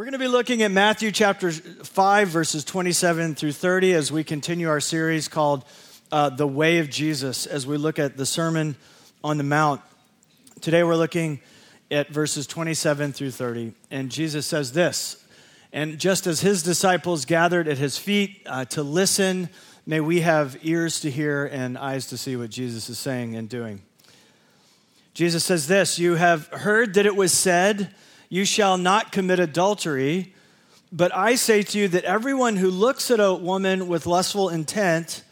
We're going to be looking at Matthew chapter 5, verses 27 through 30 as we continue our series called uh, The Way of Jesus as we look at the Sermon on the Mount. Today we're looking at verses 27 through 30. And Jesus says this And just as his disciples gathered at his feet uh, to listen, may we have ears to hear and eyes to see what Jesus is saying and doing. Jesus says this You have heard that it was said, you shall not commit adultery. But I say to you that everyone who looks at a woman with lustful intent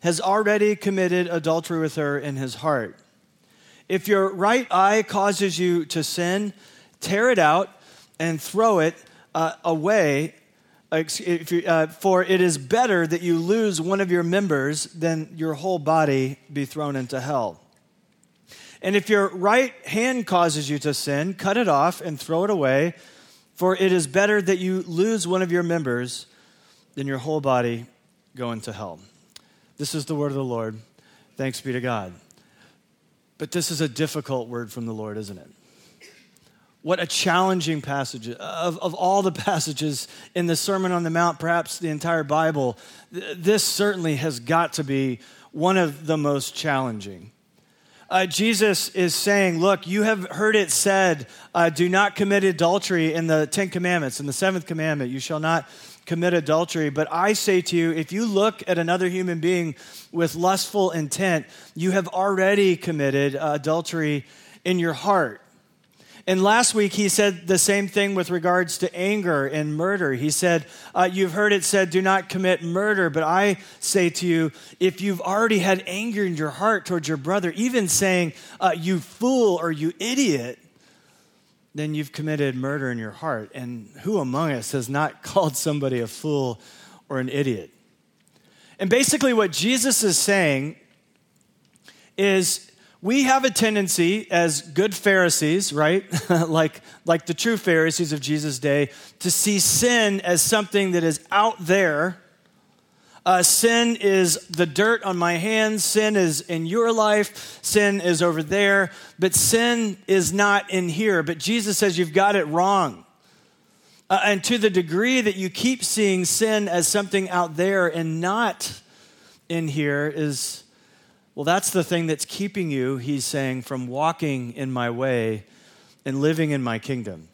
has already committed adultery with her in his heart. If your right eye causes you to sin, tear it out and throw it uh, away. You, uh, for it is better that you lose one of your members than your whole body be thrown into hell. And if your right hand causes you to sin, cut it off and throw it away, for it is better that you lose one of your members than your whole body go into hell. This is the word of the Lord. Thanks be to God. But this is a difficult word from the Lord, isn't it? What a challenging passage. Of, of all the passages in the Sermon on the Mount, perhaps the entire Bible, this certainly has got to be one of the most challenging uh, Jesus is saying, Look, you have heard it said, uh, do not commit adultery in the Ten Commandments. In the seventh commandment, you shall not commit adultery. But I say to you, if you look at another human being with lustful intent, you have already committed uh, adultery in your heart. And last week, he said the same thing with regards to anger and murder. He said, uh, You've heard it said, do not commit murder. But I say to you, if you've already had anger in your heart towards your brother, even saying, uh, You fool or you idiot, then you've committed murder in your heart. And who among us has not called somebody a fool or an idiot? And basically, what Jesus is saying is we have a tendency as good Pharisees, right? like, like the true Pharisees of Jesus' day, to see sin as something that is out there. Uh, sin is the dirt on my hands. Sin is in your life. Sin is over there. But sin is not in here. But Jesus says you've got it wrong. Uh, and to the degree that you keep seeing sin as something out there and not in here is well, that's the thing that's keeping you, he's saying, from walking in my way and living in my kingdom.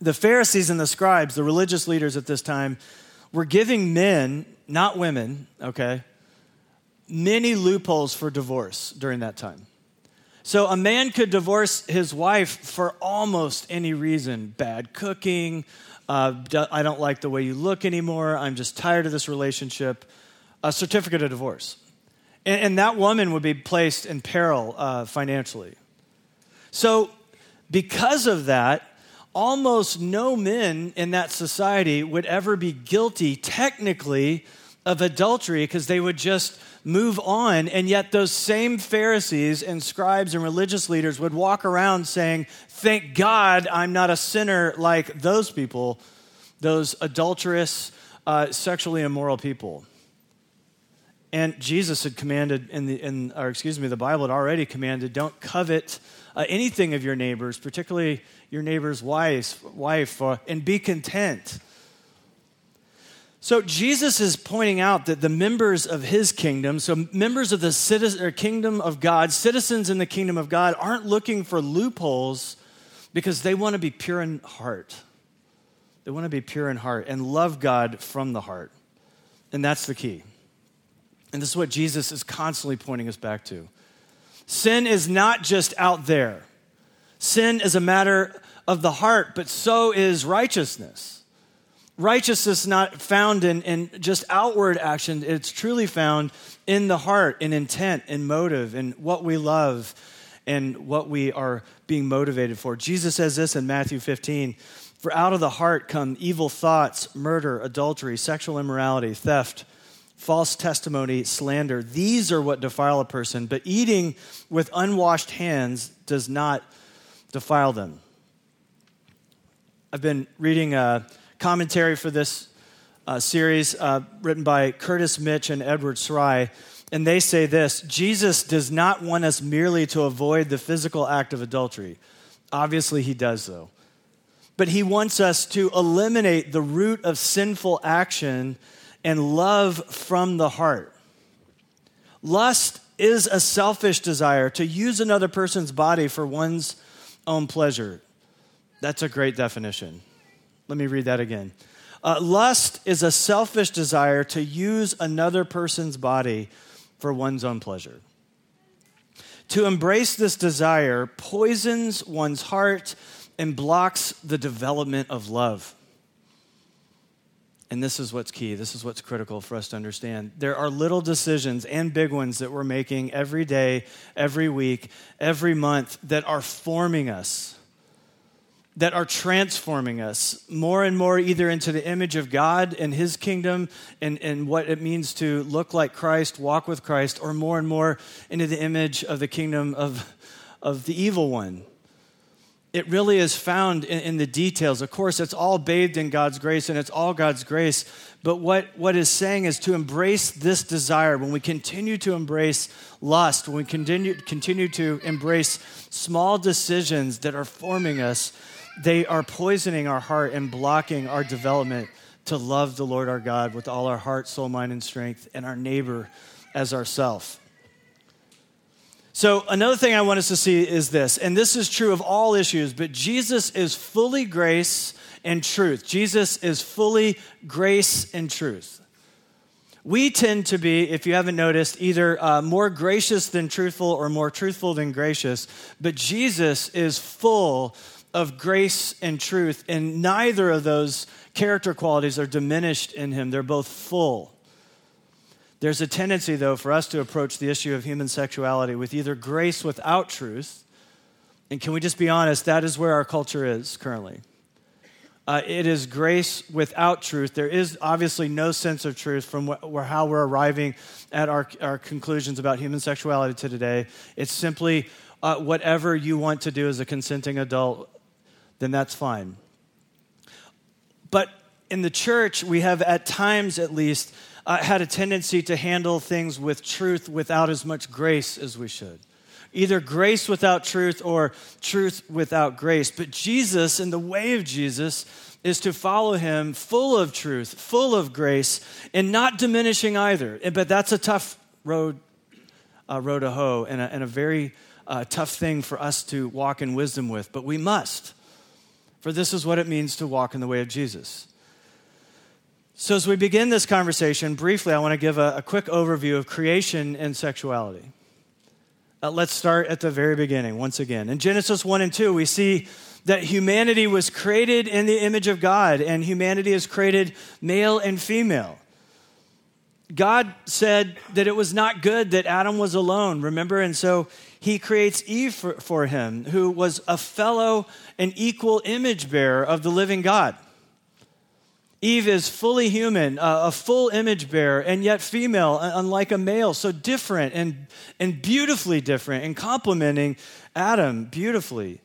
The Pharisees and the scribes, the religious leaders at this time, were giving men, not women, okay, many loopholes for divorce during that time. So a man could divorce his wife for almost any reason bad cooking, uh, I don't like the way you look anymore, I'm just tired of this relationship, a certificate of divorce. And, and that woman would be placed in peril uh, financially. So, because of that, almost no men in that society would ever be guilty, technically, of adultery because they would just move on. And yet, those same Pharisees and scribes and religious leaders would walk around saying, Thank God I'm not a sinner like those people, those adulterous, uh, sexually immoral people. And Jesus had commanded, in the, in, or excuse me, the Bible had already commanded, don't covet uh, anything of your neighbors, particularly your neighbor's wife, wife uh, and be content. So Jesus is pointing out that the members of his kingdom, so members of the citizen, kingdom of God, citizens in the kingdom of God, aren't looking for loopholes because they want to be pure in heart. They want to be pure in heart and love God from the heart. And that's the key. And this is what Jesus is constantly pointing us back to. Sin is not just out there, sin is a matter of the heart, but so is righteousness. Righteousness not found in, in just outward action, it's truly found in the heart, in intent, in motive, in what we love and what we are being motivated for. Jesus says this in Matthew 15 For out of the heart come evil thoughts, murder, adultery, sexual immorality, theft false testimony, slander. These are what defile a person, but eating with unwashed hands does not defile them. I've been reading a commentary for this uh, series uh, written by Curtis Mitch and Edward Sri, and they say this Jesus does not want us merely to avoid the physical act of adultery. Obviously, he does, though. but he wants us to eliminate the root of sinful action and love from the heart. Lust is a selfish desire to use another person's body for one's own pleasure. That's a great definition. Let me read that again. Uh, lust is a selfish desire to use another person's body for one's own pleasure. To embrace this desire poisons one's heart and blocks the development of love. And this is what's key. This is what's critical for us to understand. There are little decisions and big ones that we're making every day, every week, every month that are forming us, that are transforming us more and more either into the image of God and His kingdom and, and what it means to look like Christ, walk with Christ, or more and more into the image of the kingdom of, of the evil one it really is found in, in, the details. Of course, it's all bathed in God's grace and it's all God's grace. But what, what is saying is to embrace this desire, when we continue to embrace lust, when we continue, continue to embrace small decisions that are forming us, they are poisoning our heart and blocking our development to love the Lord our God with all our heart, soul, mind, and strength, and our neighbor as ourself. So, another thing I want us to see is this, and this is true of all issues, but Jesus is fully grace and truth. Jesus is fully grace and truth. We tend to be, if you haven't noticed, either uh, more gracious than truthful or more truthful than gracious, but Jesus is full of grace and truth, and neither of those character qualities are diminished in him. They're both full. There's a tendency, though, for us to approach the issue of human sexuality with either grace without truth, and can we just be honest, that is where our culture is currently. Uh, it is grace without truth. There is obviously no sense of truth from wh- how we're arriving at our, our conclusions about human sexuality to today. It's simply uh, whatever you want to do as a consenting adult, then that's fine. But in the church, we have at times at least uh, had a tendency to handle things with truth without as much grace as we should. Either grace without truth or truth without grace. But Jesus, in the way of Jesus, is to follow him full of truth, full of grace, and not diminishing either. But that's a tough road, uh, road to hoe, and a, and a very uh, tough thing for us to walk in wisdom with. But we must, for this is what it means to walk in the way of Jesus. So, as we begin this conversation, briefly, I want to give a, a quick overview of creation and sexuality. Uh, let's start at the very beginning once again. In Genesis 1 and 2, we see that humanity was created in the image of God, and humanity is created male and female. God said that it was not good that Adam was alone, remember? And so he creates Eve for, for him, who was a fellow and equal image bearer of the living God. Eve is fully human, a full image bearer, and yet female, unlike a male. So different and, and beautifully different and complementing Adam beautifully.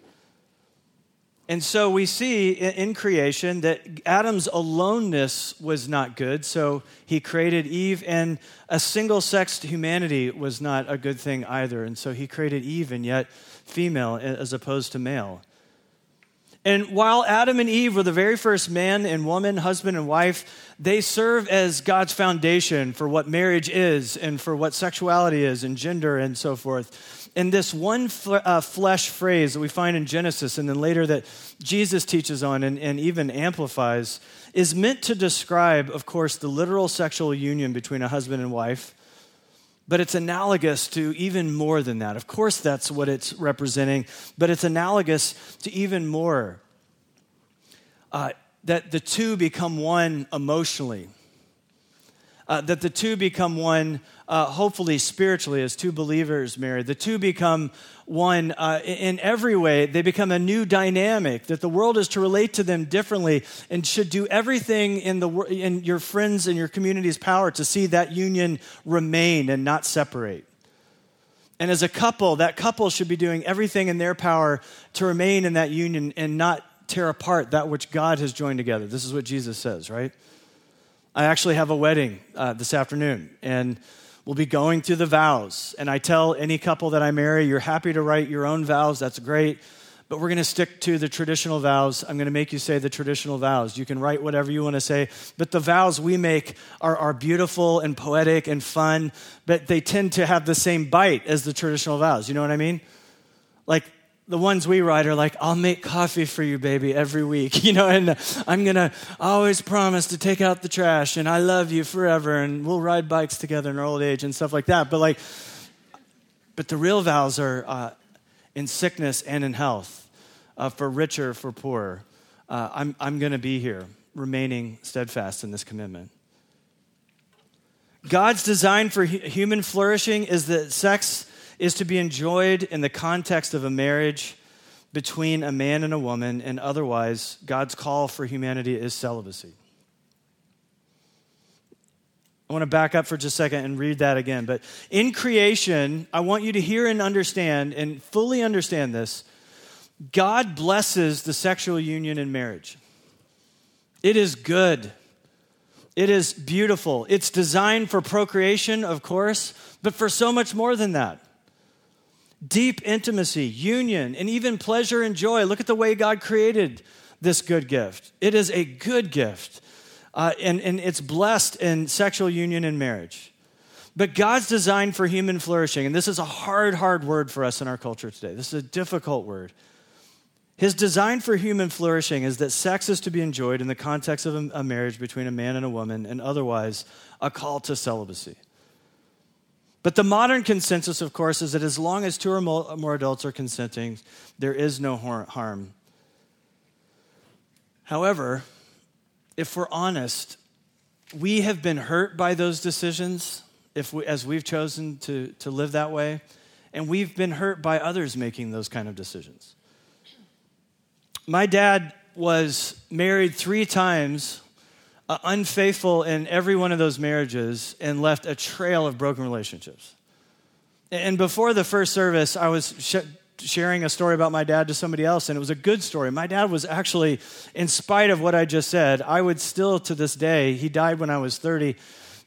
And so we see in creation that Adam's aloneness was not good. So he created Eve, and a single sexed humanity was not a good thing either. And so he created Eve, and yet female as opposed to male. And while Adam and Eve were the very first man and woman, husband and wife, they serve as God's foundation for what marriage is and for what sexuality is and gender and so forth. And this one uh, flesh phrase that we find in Genesis and then later that Jesus teaches on and, and even amplifies is meant to describe, of course, the literal sexual union between a husband and wife but it's analogous to even more than that. Of course, that's what it's representing, but it's analogous to even more. Uh, that the two become one emotionally, uh, that the two become one, uh, hopefully spiritually, as two believers married. The two become one uh, in every way. They become a new dynamic, that the world is to relate to them differently and should do everything in, the, in your friends and your community's power to see that union remain and not separate. And as a couple, that couple should be doing everything in their power to remain in that union and not tear apart that which God has joined together. This is what Jesus says, right? I actually have a wedding uh, this afternoon, and we'll be going through the vows. And I tell any couple that I marry, you're happy to write your own vows, that's great. but we're going to stick to the traditional vows. I'm going to make you say the traditional vows. You can write whatever you want to say, but the vows we make are, are beautiful and poetic and fun, but they tend to have the same bite as the traditional vows. You know what I mean? Like the ones we write are like, I'll make coffee for you, baby, every week, you know, and I'm gonna always promise to take out the trash, and I love you forever, and we'll ride bikes together in our old age and stuff like that. But like, but the real vows are uh, in sickness and in health, uh, for richer, for poorer. Uh, I'm, I'm to be here, remaining steadfast in this commitment. God's design for human flourishing is that sex is to be enjoyed in the context of a marriage between a man and a woman, and otherwise, God's call for humanity is celibacy. I want to back up for just a second and read that again. But in creation, I want you to hear and understand and fully understand this. God blesses the sexual union in marriage. It is good. It is beautiful. It's designed for procreation, of course, but for so much more than that. Deep intimacy, union, and even pleasure and joy. Look at the way God created this good gift. It is a good gift uh, and, and it's blessed in sexual union and marriage. But God's design for human flourishing, and this is a hard, hard word for us in our culture today. This is a difficult word. His design for human flourishing is that sex is to be enjoyed in the context of a, a marriage between a man and a woman, and otherwise a call to celibacy. But the modern consensus, of course, is that as long as two or more adults are consenting, there is no harm. However, if we're honest, we have been hurt by those decisions if we, as we've chosen to, to live that way, and we've been hurt by others making those kind of decisions. My dad was married three times, Uh, unfaithful in every one of those marriages, and left a trail of broken relationships. And before the first service, I was sh- sharing a story about my dad to somebody else, and it was a good story. My dad was actually, in spite of what I just said, I would still to this day, he died when I was 30,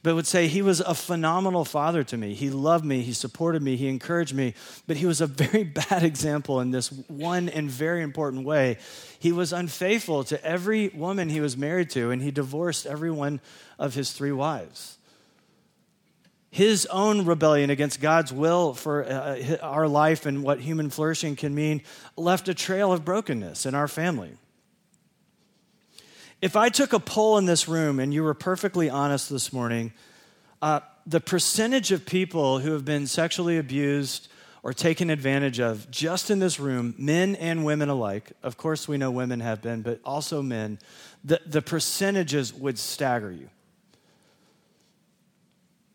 but would say he was a phenomenal father to me. He loved me, he supported me, he encouraged me, but he was a very bad example in this one and very important way. He was unfaithful to every woman he was married to, and he divorced every one of his three wives his own rebellion against God's will for uh, our life and what human flourishing can mean left a trail of brokenness in our family. If I took a poll in this room and you were perfectly honest this morning, uh, the percentage of people who have been sexually abused or taken advantage of just in this room, men and women alike, of course we know women have been, but also men, the, the percentages would stagger you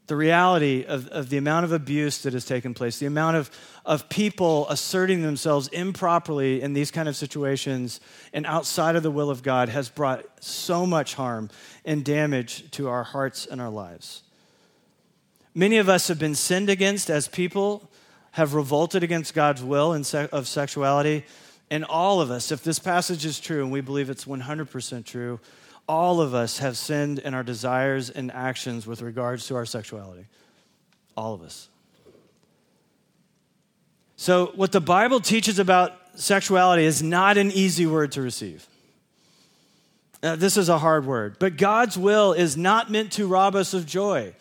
the reality of, of the amount of abuse that has taken place, the amount of, of people asserting themselves improperly in these kind of situations and outside of the will of God has brought so much harm and damage to our hearts and our lives. Many of us have been sinned against as people, have revolted against God's will se- of sexuality, and all of us, if this passage is true, and we believe it's 100% true, all of us have sinned in our desires and actions with regards to our sexuality. All of us. So, what the Bible teaches about sexuality is not an easy word to receive. This is a hard word. But God's will is not meant to rob us of joy.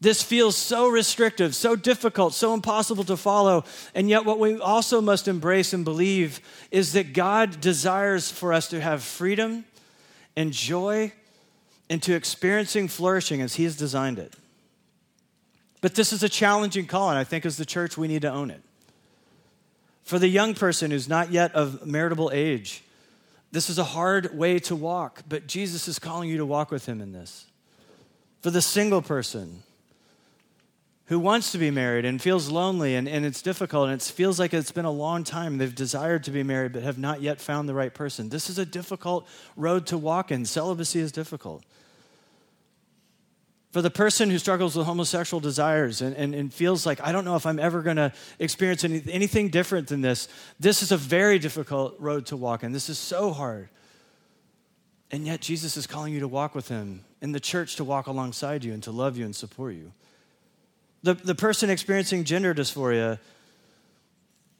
This feels so restrictive, so difficult, so impossible to follow. And yet, what we also must embrace and believe is that God desires for us to have freedom and joy into experiencing flourishing as He has designed it. But this is a challenging call, and I think as the church, we need to own it. For the young person who's not yet of maritable age, this is a hard way to walk, but Jesus is calling you to walk with Him in this. For the single person, who wants to be married and feels lonely and, and it's difficult and it feels like it's been a long time they've desired to be married but have not yet found the right person. This is a difficult road to walk in. Celibacy is difficult. For the person who struggles with homosexual desires and, and, and feels like, I don't know if I'm ever going to experience any, anything different than this, this is a very difficult road to walk in. This is so hard. And yet, Jesus is calling you to walk with Him, and the church to walk alongside you and to love you and support you. The, the person experiencing gender dysphoria,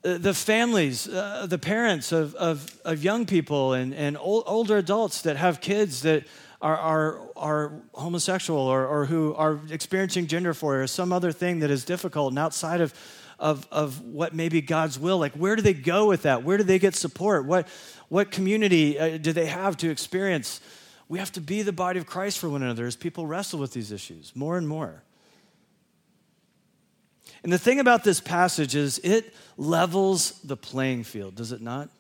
uh, the families, uh, the parents of, of, of young people and, and old, older adults that have kids that are, are, are homosexual or, or who are experiencing gender dysphoria or some other thing that is difficult and outside of, of, of what maybe God's will. Like, where do they go with that? Where do they get support? What, what community uh, do they have to experience? We have to be the body of Christ for one another as people wrestle with these issues more and more. And the thing about this passage is it levels the playing field, does it not?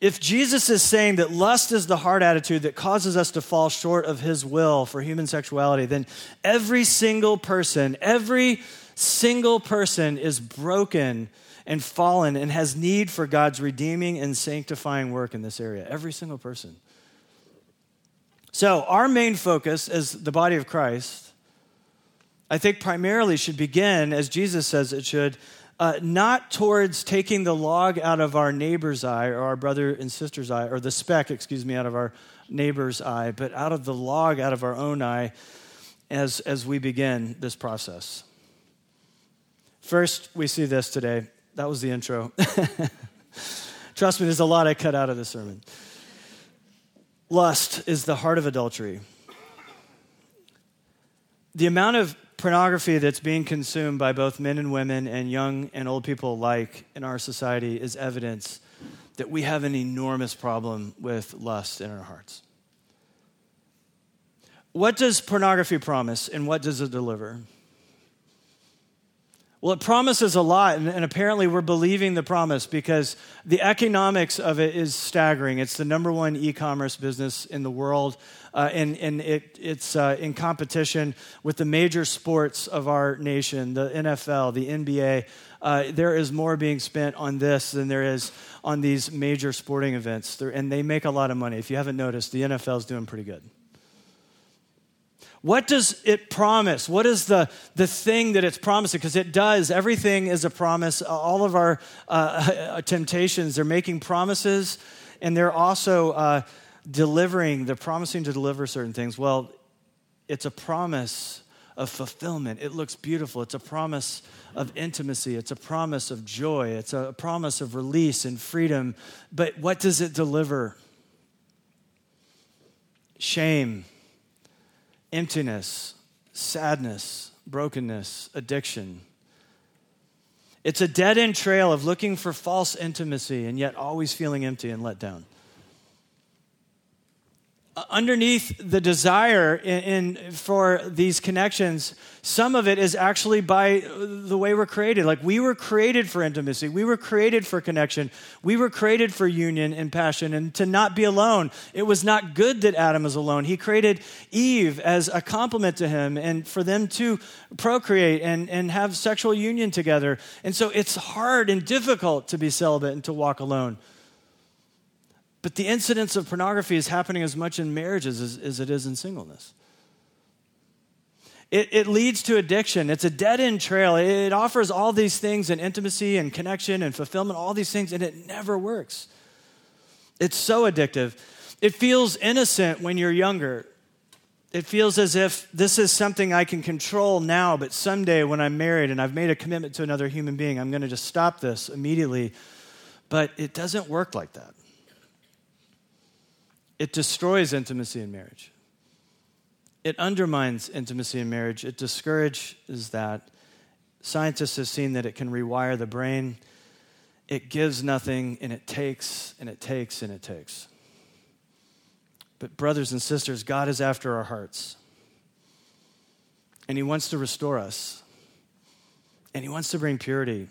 If Jesus is saying that lust is the heart attitude that causes us to fall short of his will for human sexuality, then every single person, every single person is broken and fallen and has need for God's redeeming and sanctifying work in this area. Every single person. So, our main focus as the body of Christ I think primarily should begin, as Jesus says it should, uh, not towards taking the log out of our neighbor's eye or our brother and sister's eye, or the speck, excuse me, out of our neighbor's eye, but out of the log out of our own eye as, as we begin this process. First, we see this today. That was the intro. Trust me, there's a lot I cut out of the sermon. Lust is the heart of adultery. The amount of pornography that's being consumed by both men and women and young and old people alike in our society is evidence that we have an enormous problem with lust in our hearts. What does pornography promise and what does it deliver? Well, it promises a lot, and, and, apparently we're believing the promise because the economics of it is staggering. It's the number one e commerce business in the world uh, and, and it, it's uh, in competition with the major sports of our nation, the NFL, the NBA. Uh, there is more being spent on this than there is on these major sporting events. And they make a lot of money. If you haven't noticed, the NFL is doing pretty good. What does it promise? What is the, the thing that it's promising? Because it does. Everything is a promise. All of our uh, temptations, they're making promises, and they're also uh, delivering, they're promising to deliver certain things. Well, it's a promise of fulfillment. It looks beautiful. It's a promise of intimacy. It's a promise of joy. It's a promise of release and freedom. But what does it deliver? Shame, emptiness, sadness, brokenness, addiction. It's a dead end trail of looking for false intimacy and yet always feeling empty and let down Uh, underneath the desire in, in, for these connections some of it is actually by the way we're created. Like we were created for intimacy. We were created for connection. We were created for union and passion and to not be alone. It was not good that adam was alone. He created eve as a complement to him and for them to procreate and, and have sexual union together. And so it's hard and difficult to be celibate and to walk alone but the incidence of pornography is happening as much in marriages as, as it is in singleness. It, it, leads to addiction. It's a dead end trail. It offers all these things and intimacy and connection and fulfillment, all these things, and it never works. It's so addictive. It feels innocent when you're younger. It feels as if this is something I can control now, but someday when I'm married and I've made a commitment to another human being, I'm going to just stop this immediately. But it doesn't work like that. It destroys intimacy in marriage. It undermines intimacy in marriage. It discourages that. Scientists have seen that it can rewire the brain. It gives nothing and it takes and it takes and it takes. But, brothers and sisters, God is after our hearts. And He wants to restore us. And He wants to bring purity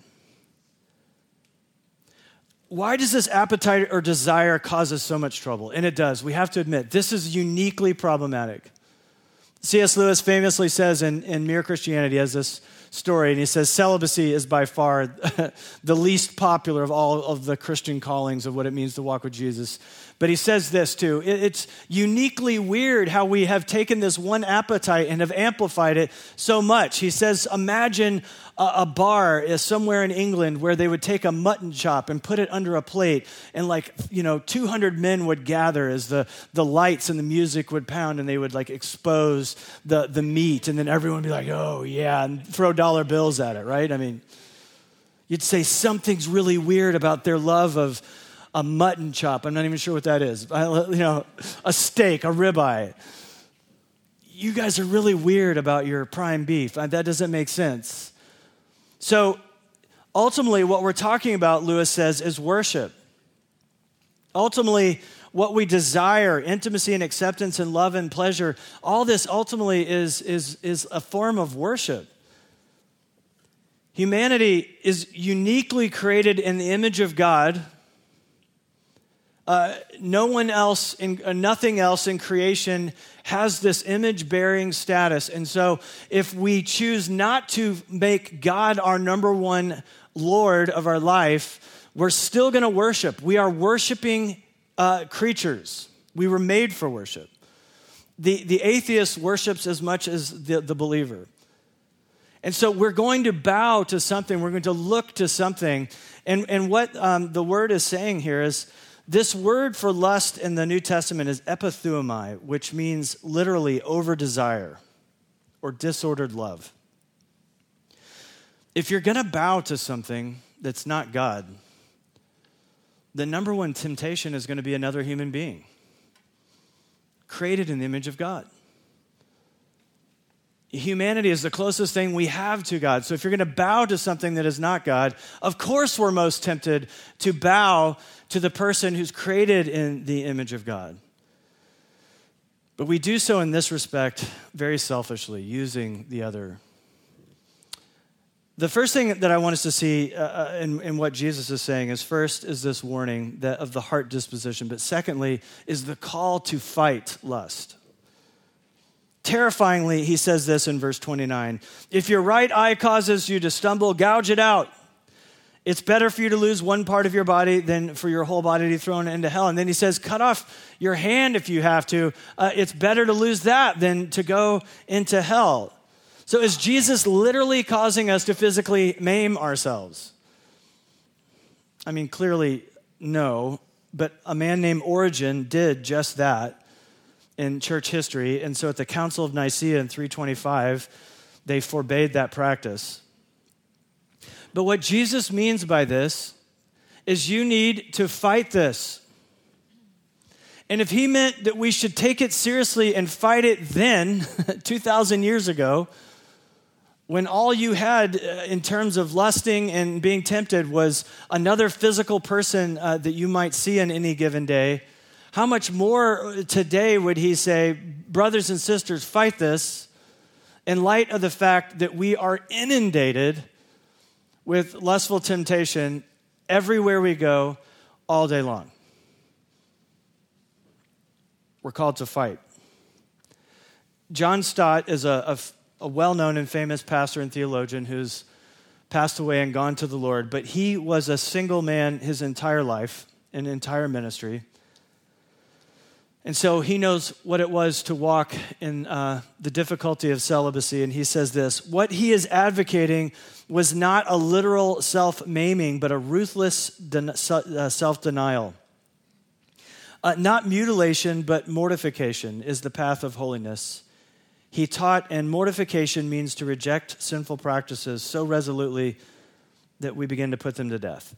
why does this appetite or desire cause us so much trouble? And it does. We have to admit, this is uniquely problematic. C.S. Lewis famously says in, in Mere Christianity, has this story, and he says celibacy is by far the least popular of all of the Christian callings of what it means to walk with Jesus. But he says this too it's uniquely weird how we have taken this one appetite and have amplified it so much. He says, Imagine a, bar somewhere in England where they would take a mutton chop and put it under a plate, and like, you know, 200 men would gather as the, the lights and the music would pound, and they would like expose the, the meat, and then everyone would be like, oh, yeah, and throw dollar bills at it, right? I mean, You'd say something's really weird about their love of a mutton chop. I'm not even sure what that is. You know, a steak, a ribeye. You guys are really weird about your prime beef. Uh, that doesn't make sense. So ultimately, what we're talking about, Lewis says, is worship. Ultimately, what we desire, intimacy and acceptance and love and pleasure, all this ultimately is, is, is a form of worship. Humanity is uniquely created in the image of God. Uh, no one else, in, uh, nothing else in creation has this image bearing status. And so, if we choose not to make God our number one Lord of our life, we're still going to worship. We are worshiping uh, creatures. We were made for worship. The, the atheist worships as much as the, the believer. And so we're going to bow to something, we're going to look to something. And, and what um, the word is saying here is this word for lust in the New Testament is epithumia, which means literally over desire or disordered love. If you're going to bow to something that's not God, the number one temptation is going to be another human being created in the image of God humanity is the closest thing we have to God. So if you're going to bow to something that is not God, of course we're most tempted to bow to the person who's created in the image of God. But we do so in this respect very selfishly, using the other. The first thing that I want us to see uh, uh in, in, what Jesus is saying is first is this warning that of the heart disposition, but secondly is the call to fight lust. Terrifyingly, he says this in verse 29 If your right eye causes you to stumble, gouge it out. It's better for you to lose one part of your body than for your whole body to be thrown into hell. And then he says, Cut off your hand if you have to. Uh, it's better to lose that than to go into hell. So, is Jesus literally causing us to physically maim ourselves? I mean, clearly, no. But a man named Origen did just that in church history. And so at the Council of Nicaea in 325, they forbade that practice. But what Jesus means by this is you need to fight this. And if he meant that we should take it seriously and fight it then, 2,000 years ago, when all you had uh, in terms of lusting and being tempted was another physical person uh, that you might see on any given day, how much more today would he say, brothers and sisters, fight this in light of the fact that we are inundated with lustful temptation everywhere we go all day long? We're called to fight. John Stott is a, a, a well known and famous pastor and theologian who's passed away and gone to the Lord, but he was a single man his entire life, an entire ministry. And so he knows what it was to walk in uh, the difficulty of celibacy. And he says this What he is advocating was not a literal self maiming, but a ruthless den- uh, self denial. Uh, not mutilation, but mortification is the path of holiness. He taught, and mortification means to reject sinful practices so resolutely that we begin to put them to death.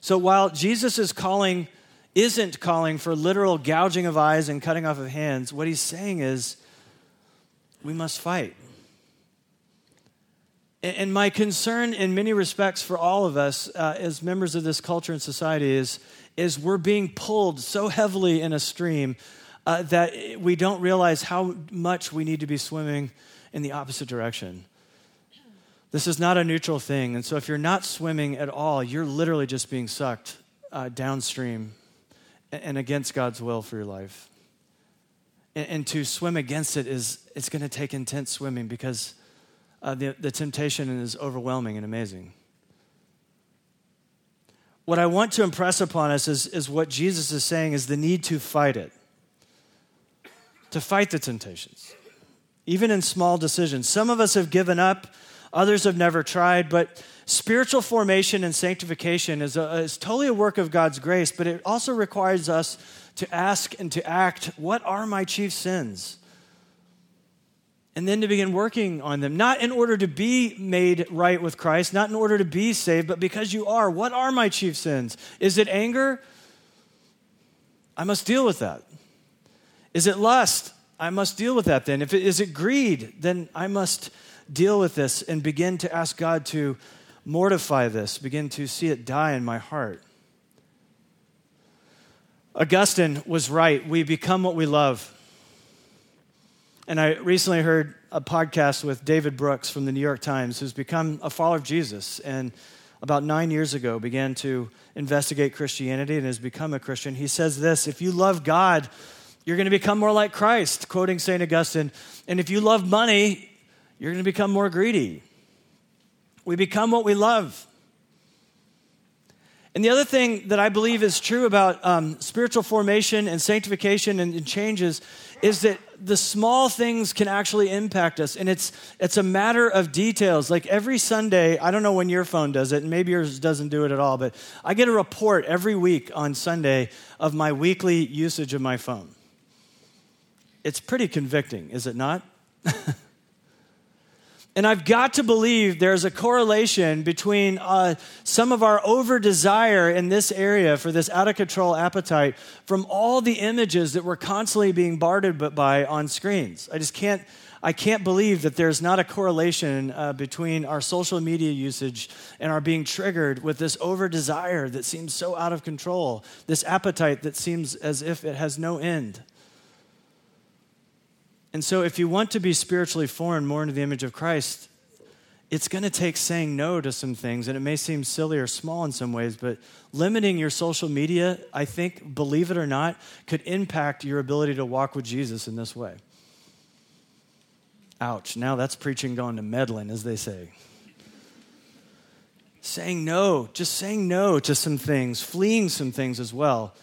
So while Jesus is calling isn't calling for literal gouging of eyes and cutting off of hands. What he's saying is, we must fight. And my concern, in many respects, for all of us uh, as members of this culture and society is, is we're being pulled so heavily in a stream uh, that we don't realize how much we need to be swimming in the opposite direction. This is not a neutral thing. And so, if you're not swimming at all, you're literally just being sucked uh, downstream and against God's will for your life. And, and to swim against it is it's going to take intense swimming because uh, the, the temptation is overwhelming and amazing. What I want to impress upon us is, is what Jesus is saying is the need to fight it, to fight the temptations, even in small decisions. Some of us have given up, others have never tried, but Spiritual formation and sanctification is, a, is totally a work of God's grace, but it also requires us to ask and to act what are my chief sins? And then to begin working on them, not in order to be made right with Christ, not in order to be saved, but because you are. What are my chief sins? Is it anger? I must deal with that. Is it lust? I must deal with that then. If it, is it greed, then I must deal with this and begin to ask God to mortify this, begin to see it die in my heart. Augustine was right. We become what we love. And I recently heard a podcast with David Brooks from the New York Times, who's become a follower of Jesus and about nine years ago began to investigate Christianity and has become a Christian. He says this If you love God, you're going to become more like Christ, quoting St. Augustine. And if you love money, you're going to become more greedy. We become what we love. And the other thing that I believe is true about um, spiritual formation and sanctification and, and, changes is that the small things can actually impact us. And it's, it's a matter of details. Like every Sunday, I don't know when your phone does it, and maybe yours doesn't do it at all, but I get a report every week on Sunday of my weekly usage of my phone. It's pretty convicting, is it not? And I've got to believe there's a correlation between uh, some of our over desire in this area for this out of control appetite from all the images that we're constantly being bombarded by on screens. I just can't. I can't believe that there's not a correlation uh, between our social media usage and our being triggered with this over desire that seems so out of control, this appetite that seems as if it has no end. And so, if you want to be spiritually formed more into the image of Christ, it's going to take saying no to some things. And it may seem silly or small in some ways, but limiting your social media, I think, believe it or not, could impact your ability to walk with Jesus in this way. Ouch. Now that's preaching going to meddling, as they say. saying no, just saying no to some things, fleeing some things as well.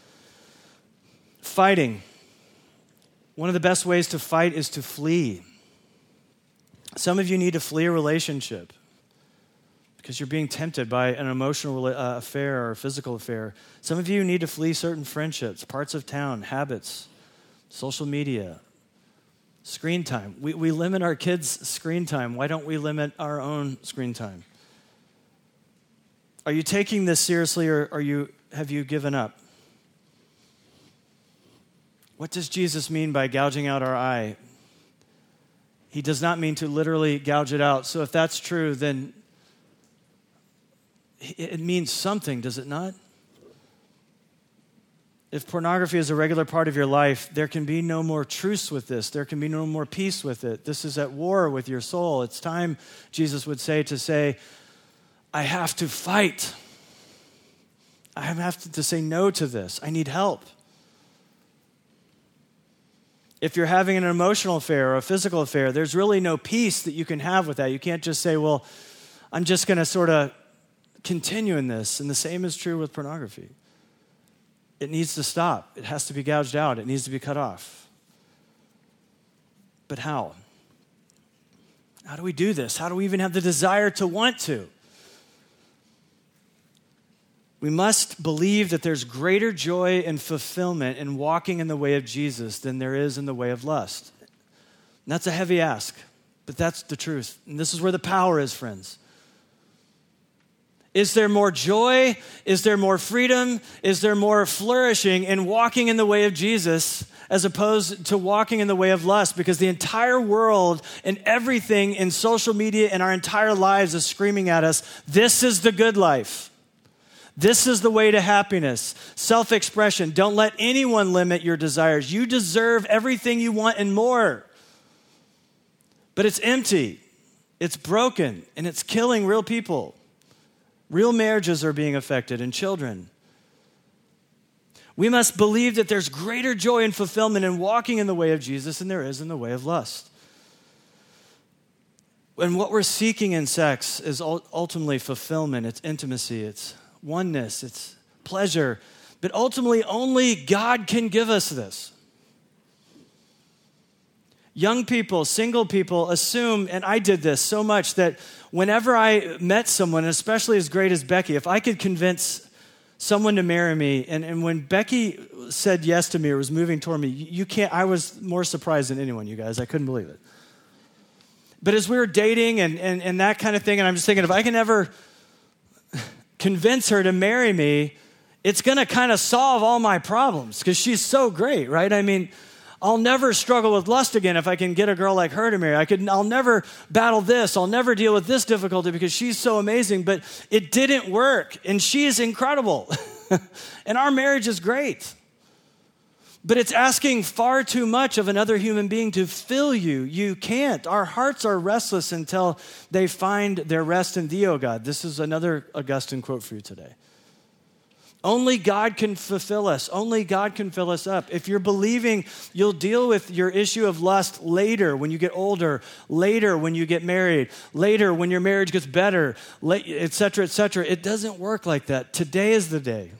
Fighting. One of the best ways to fight is to flee. Some of you need to flee a relationship because you're being tempted by an emotional uh, affair or a physical affair. Some of you need to flee certain friendships, parts of town, habits, social media, screen time. We, we limit our kids' screen time. Why don't we limit our own screen time? Are you taking this seriously or are you, have you given up? What does Jesus mean by gouging out our eye? He does not mean to literally gouge it out. So if that's true, then it means something, does it not? If pornography is a regular part of your life, there can be no more truce with this. There can be no more peace with it. This is at war with your soul. It's time, Jesus would say, to say, I have to fight. I have to, say no to this. I need help if you're having an emotional affair or a physical affair, there's really no peace that you can have with that. You can't just say, well, I'm just going to sort of continue in this. And the same is true with pornography. It needs to stop, it has to be gouged out, it needs to be cut off. But how? How do we do this? How do we even have the desire to want to? We must believe that there's greater joy and fulfillment in walking in the way of Jesus than there is in the way of lust. And that's a heavy ask, but that's the truth. And this is where the power is, friends. Is there more joy? Is there more freedom? Is there more flourishing in walking in the way of Jesus as opposed to walking in the way of lust? Because the entire world and everything in social media and our entire lives is screaming at us this is the good life. This is the way to happiness. Self expression. Don't let anyone limit your desires. You deserve everything you want and more. But it's empty, it's broken, and it's killing real people. Real marriages are being affected and children. We must believe that there's greater joy and fulfillment in walking in the way of Jesus than there is in the way of lust. And what we're seeking in sex is ultimately fulfillment, it's intimacy, it's oneness, it's pleasure. But ultimately, only God can give us this. Young people, single people assume, and I did this so much that whenever I met someone, especially as great as Becky, if I could convince someone to marry me, and, and when Becky said yes to me or was moving toward me, you can't, I was more surprised than anyone, you guys. I couldn't believe it. But as we were dating and, and, and that kind of thing, and I'm just thinking, if I can ever convince her to marry me, it's going to kind of solve all my problems because she's so great, right? I mean, I'll never struggle with lust again if I can get a girl like her to marry. I could, I'll never battle this. I'll never deal with this difficulty because she's so amazing. But it didn't work, and she is incredible. and our marriage is great. But it's asking far too much of another human being to fill you. You can't. Our hearts are restless until they find their rest in thee, O God. This is another Augustine quote for you today. Only God can fulfill us. Only God can fill us up. If you're believing you'll deal with your issue of lust later when you get older, later when you get married, later when your marriage gets better, etc., etc., it doesn't work like that. Today is the day.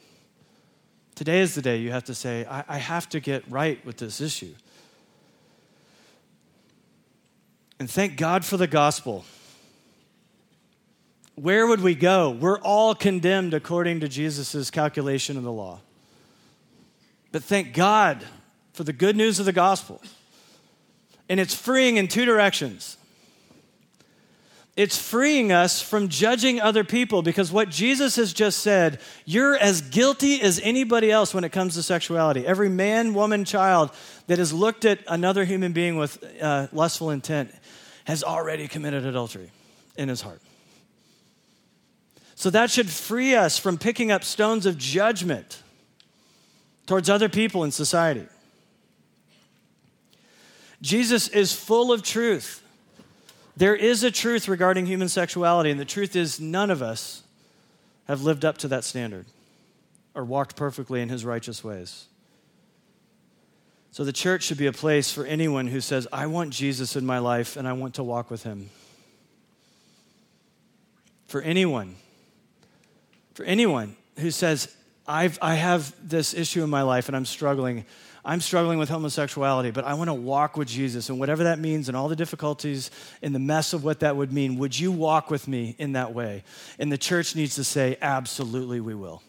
Today is the day you have to say, I, I have to get right with this issue. And thank God for the gospel. Where would we go? We're all condemned according to Jesus' calculation of the law. But thank God for the good news of the gospel. And it's freeing in two directions it's freeing us from judging other people because what Jesus has just said, you're as guilty as anybody else when it comes to sexuality. Every man, woman, child that has looked at another human being with uh, lustful intent has already committed adultery in his heart. So that should free us from picking up stones of judgment towards other people in society. Jesus is full of truth. There is a truth regarding human sexuality, and the truth is none of us have lived up to that standard or walked perfectly in his righteous ways. So the church should be a place for anyone who says, I want Jesus in my life and I want to walk with him. For anyone, for anyone who says, I've, I have this issue in my life and I'm struggling I'm struggling with homosexuality, but I want to walk with Jesus. And whatever that means and all the difficulties and the mess of what that would mean, would you walk with me in that way? And the church needs to say, absolutely, we will.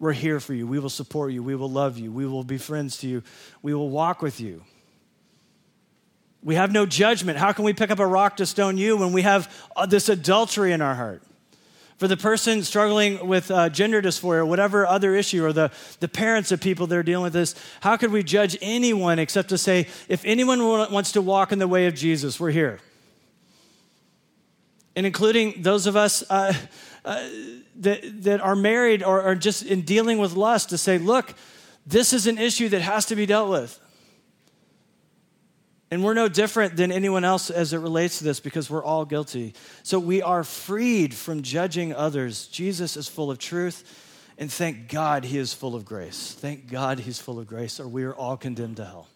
We're here for you. We will support you. We will love you. We will be friends to you. We will walk with you. We have no judgment. How can we pick up a rock to stone you when we have uh, this adultery in our heart? For the person struggling with uh, gender dysphoria, whatever other issue, or the, the parents of people that are dealing with this, how could we judge anyone except to say, if anyone wants to walk in the way of Jesus, we're here. And including those of us uh, uh, that, that are married or are just in dealing with lust, to say, look, this is an issue that has to be dealt with. And we're no different than anyone else as it relates to this because we're all guilty. So we are freed from judging others. Jesus is full of truth, and thank God he is full of grace. Thank God he's full of grace, or we are all condemned to hell.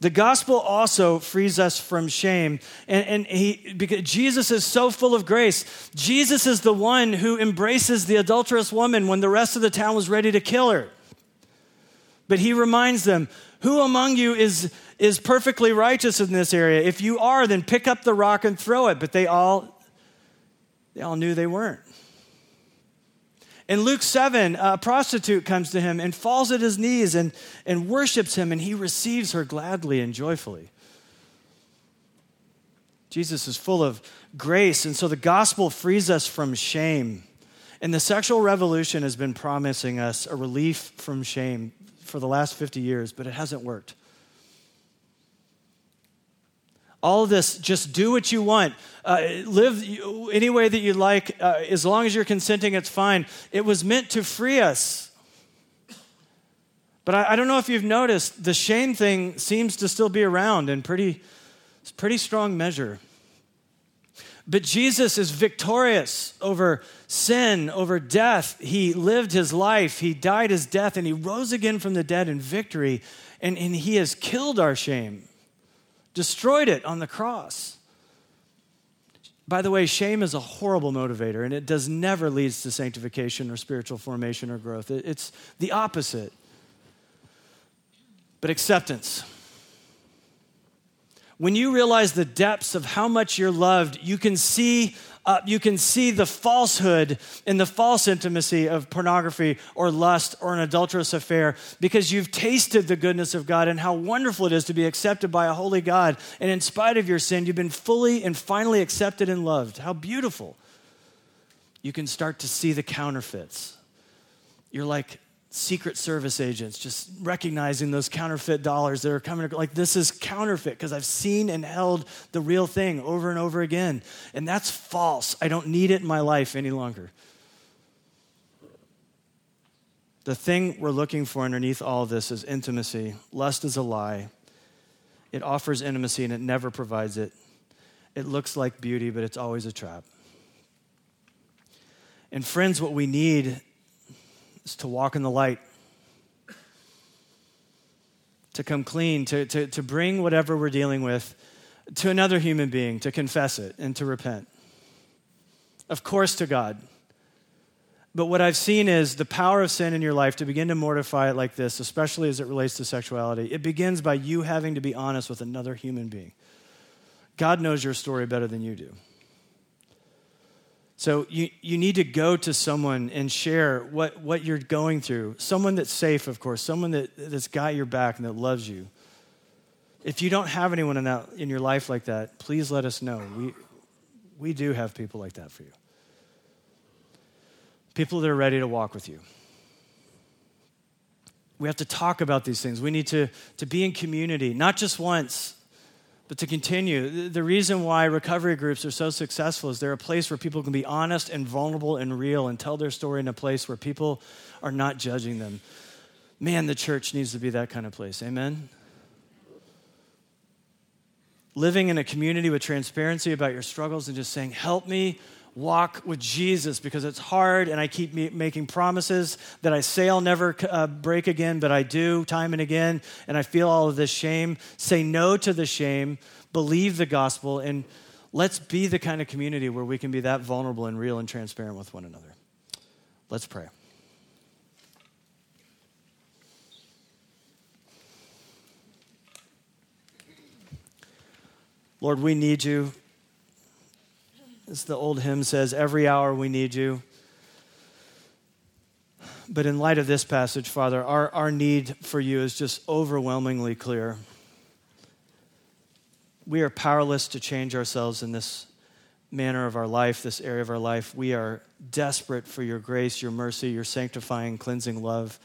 The gospel also frees us from shame. And, and he, because Jesus is so full of grace. Jesus is the one who embraces the adulterous woman when the rest of the town was ready to kill her. But he reminds them, who among you is, is perfectly righteous in this area? If you are, then pick up the rock and throw it. But they all, they all knew they weren't. In Luke 7, a prostitute comes to him and falls at his knees and, and worships him, and he receives her gladly and joyfully. Jesus is full of grace, and so the gospel frees us from shame. And the sexual revolution has been promising us a relief from shame for the last 50 years, but it hasn't worked. All this, just do what you want. Uh, live any way that you like. Uh, as long as you're consenting, it's fine. It was meant to free us. But I, I don't know if you've noticed, the shame thing seems to still be around in pretty, pretty strong measure. But Jesus is victorious over sin, over death. He lived his life, he died his death, and he rose again from the dead in victory. And, and he has killed our shame, destroyed it on the cross. By the way, shame is a horrible motivator, and it does never leads to sanctification or spiritual formation or growth. It's the opposite. But acceptance. When you realize the depths of how much you're loved, you can see Uh, you can see the falsehood and the false intimacy of pornography or lust or an adulterous affair because you've tasted the goodness of God and how wonderful it is to be accepted by a holy God. And in spite of your sin, you've been fully and finally accepted and loved. How beautiful. You can start to see the counterfeits. You're like, Secret Service agents, just recognizing those counterfeit dollars that are coming. Like, this is counterfeit because I've seen and held the real thing over and over again. And that's false. I don't need it in my life any longer. The thing we're looking for underneath all of this is intimacy. Lust is a lie. It offers intimacy and it never provides it. It looks like beauty, but it's always a trap. And, friends, what we need is to walk in the light, to come clean, to, to, to bring whatever we're dealing with to another human being, to confess it and to repent. Of course, to God. But what I've seen is the power of sin in your life to begin to mortify it like this, especially as it relates to sexuality. It begins by you having to be honest with another human being. God knows your story better than you do. So you, you need to go to someone and share what, what you're going through. Someone that's safe, of course, someone that, that's got your back and that loves you. If you don't have anyone in, that, in your life like that, please let us know. We, we do have people like that for you. People that are ready to walk with you. We have to talk about these things. We need to, to be in community, not just once, but to continue, the reason why recovery groups are so successful is they're a place where people can be honest and vulnerable and real and tell their story in a place where people are not judging them. Man, the church needs to be that kind of place. Amen? Living in a community with transparency about your struggles and just saying, Help me walk with Jesus because it's hard and I keep making promises that I say I'll never uh, break again, but I do time and again, and I feel all of this shame. Say no to the shame, believe the gospel, and let's be the kind of community where we can be that vulnerable and real and transparent with one another. Let's pray. Lord, we need you. As the old hymn says, every hour we need you. But in light of this passage, Father, our, our need for you is just overwhelmingly clear. We are powerless to change ourselves in this manner of our life, this area of our life. We are desperate for your grace, your mercy, your sanctifying, cleansing love.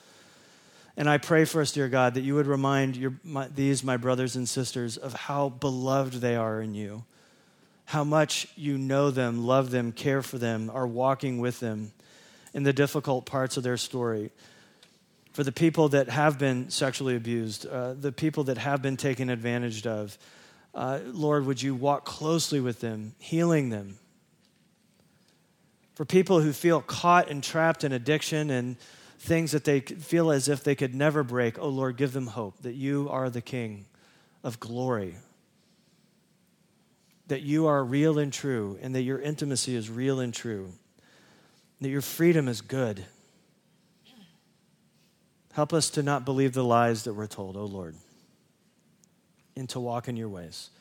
And I pray for us, dear God, that you would remind your, my, these, my brothers and sisters, of how beloved they are in you how much you know them, love them, care for them, are walking with them in the difficult parts of their story. For the people that have been sexually abused, uh, the people that have been taken advantage of, uh, Lord, would you walk closely with them, healing them? For people who feel caught and trapped in addiction and things that they feel as if they could never break, oh Lord, give them hope that you are the King of glory, that you are real and true, and that your intimacy is real and true, that your freedom is good. Help us to not believe the lies that we're told, O oh Lord, and to walk in your ways.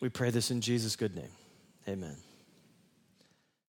We pray this in Jesus' good name. Amen.